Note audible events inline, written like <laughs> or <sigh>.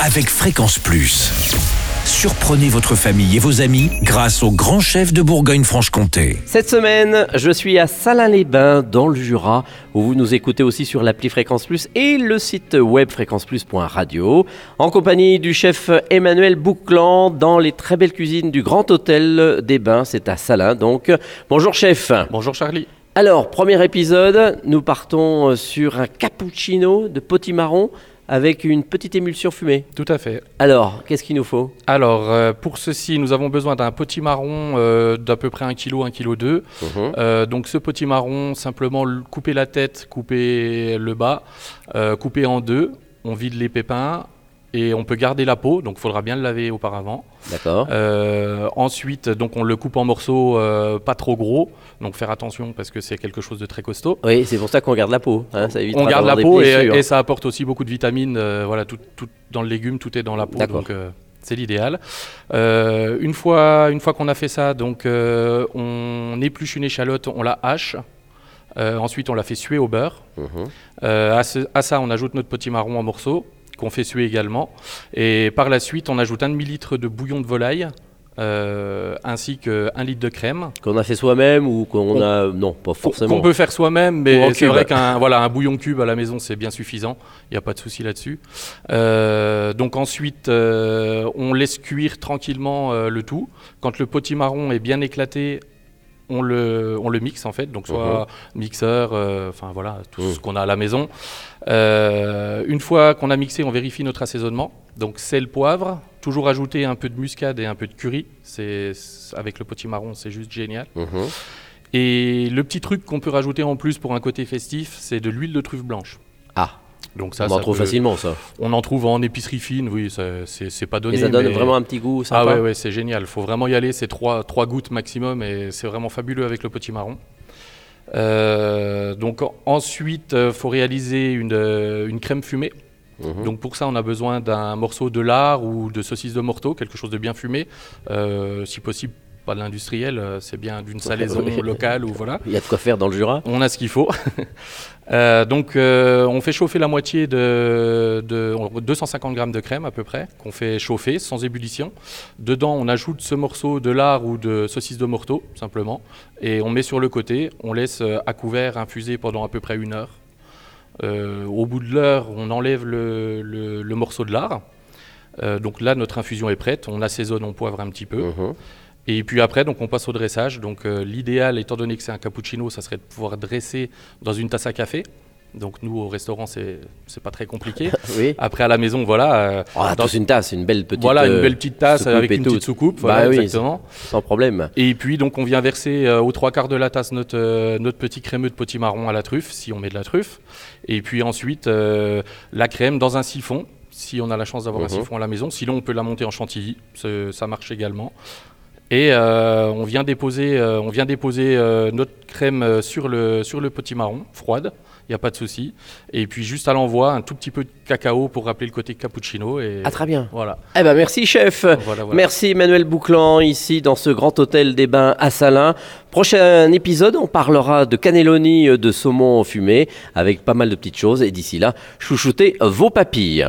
avec Fréquence Plus. Surprenez votre famille et vos amis grâce au grand chef de Bourgogne-Franche-Comté. Cette semaine, je suis à Salins-les-Bains, dans le Jura, où vous nous écoutez aussi sur l'appli Fréquence Plus et le site web fréquenceplus.radio, en compagnie du chef Emmanuel Bouclan, dans les très belles cuisines du Grand Hôtel des Bains. C'est à Salins, donc. Bonjour, chef. Bonjour, Charlie. Alors, premier épisode, nous partons sur un cappuccino de potimarron avec une petite émulsion fumée. Tout à fait. Alors, qu'est-ce qu'il nous faut? Alors, euh, pour ceci, nous avons besoin d'un potimarron euh, d'à peu près 1 kg, 1 kg 2. donc, ce potimarron, simplement le- couper la tête, couper le bas, euh, couper en deux. On vide les pépins et on peut garder la peau, donc il faudra bien le laver auparavant. D'accord. Euh, ensuite, donc on le coupe en morceaux euh, pas trop gros, donc faire attention parce que c'est quelque chose de très costaud. Oui, c'est pour ça qu'on garde la peau. hein, ça On garde la peau et, ça apporte aussi beaucoup de vitamines. euh, voilà, tout, tout dans le légume, tout est dans la peau, donc c'est l'idéal. Euh, une fois, une fois qu'on a fait ça, donc euh, on épluche une échalote, on la hache. Euh, ensuite, on la fait suer au beurre. Euh, à, ce- à ça, on ajoute notre potimarron en morceaux qu'on fait suer également. Et par la suite, on ajoute un demi-litre de bouillon de volaille. euh, ainsi qu'un litre de crème. Qu'on a fait soi-même ou qu'on On- a. Non, pas forcément. Qu'on peut faire soi-même, mais c'est vrai qu'un voilà, un bouillon cube à la maison, c'est bien suffisant. Il n'y a pas de souci là-dessus. Euh, donc ensuite, euh, on laisse cuire tranquillement le tout. Quand le potimarron est bien éclaté, on le, on le mixe en fait. Donc soit mixeur, euh, enfin voilà, tout Mhm. ce qu'on a à la maison. Euh, une fois qu'on a mixé, on vérifie notre assaisonnement. Donc sel, poivre. Toujours ajouter un peu de muscade et un peu de curry. C'est avec le potimarron, c'est juste génial. Mhm. Et le petit truc qu'on peut rajouter en plus pour un côté festif, c'est de l'huile de truffe blanche. Ah, Donc ça, on en ça trouve peut- facilement ça. On en trouve en épicerie fine, oui, c'est pas donné. Et ça donne mais- vraiment un petit goût Ah sympa. ouais, ouais, c'est génial. Il faut vraiment y aller. C'est trois, trois gouttes maximum et c'est vraiment fabuleux avec le petit marron. Euh, donc en- ensuite, il faut réaliser une, euh, une crème fumée. Mhm. Donc pour ça, on a besoin d'un morceau de lard ou de saucisse de morteau, quelque chose de bien fumé. Euh, si possible, pas de l'industriel, euh, c'est bien d'une <laughs> salaison Oui. locale ou voilà. Il y a de quoi faire dans le Jura. On a ce qu'il faut. <laughs> Euh, donc, euh, on fait chauffer la moitié de, de 250 grammes de crème à peu près, qu'on fait chauffer sans ébullition. Dedans, on ajoute ce morceau de lard ou de saucisse de morteau, simplement, et on met sur le côté. On laisse à couvert infuser pendant à peu près une heure. Euh, au bout de l'heure, on enlève le, le- le morceau de lard. Donc là, notre infusion est prête. On assaisonne, on poivre un petit peu. Mhm. Et puis après, donc on passe au dressage. Donc euh, l'idéal, étant donné que c'est un cappuccino, ça serait de pouvoir dresser dans une tasse à café. Donc nous, au restaurant, c'est c'est pas très compliqué. <laughs> Oui. Après, à la maison, voilà. euh, Oh, dans- une tasse, une belle petite. voilà, une euh, belle petite tasse avec une tout. petite soucoupe. Bah Voilà, oui, exactement. Sans problème. Et puis, donc, on vient verser euh, aux trois quarts de la tasse notre, euh, notre petit crémeux de potimarron à la truffe, si on met de la truffe. Et puis ensuite, la crème dans un siphon, si on a la chance d'avoir un Mhm. siphon à la maison. Sinon, on peut la monter en chantilly, ça marche également. Et euh, on vient déposer, euh, on vient déposer euh, notre crème sur le, sur le potimarron, froide, il n'y a pas de souci. Et puis juste à l'envoi, un tout petit peu de cacao pour rappeler le côté cappuccino. Et Ah, très bien. voilà. Eh ben, merci, chef. Voilà, voilà. Merci Emmanuel Bouclan ici dans ce grand hôtel des bains à Salins. Prochain épisode, on parlera de cannelloni de saumon fumé avec pas mal de petites choses et d'ici là, chouchoutez vos papilles.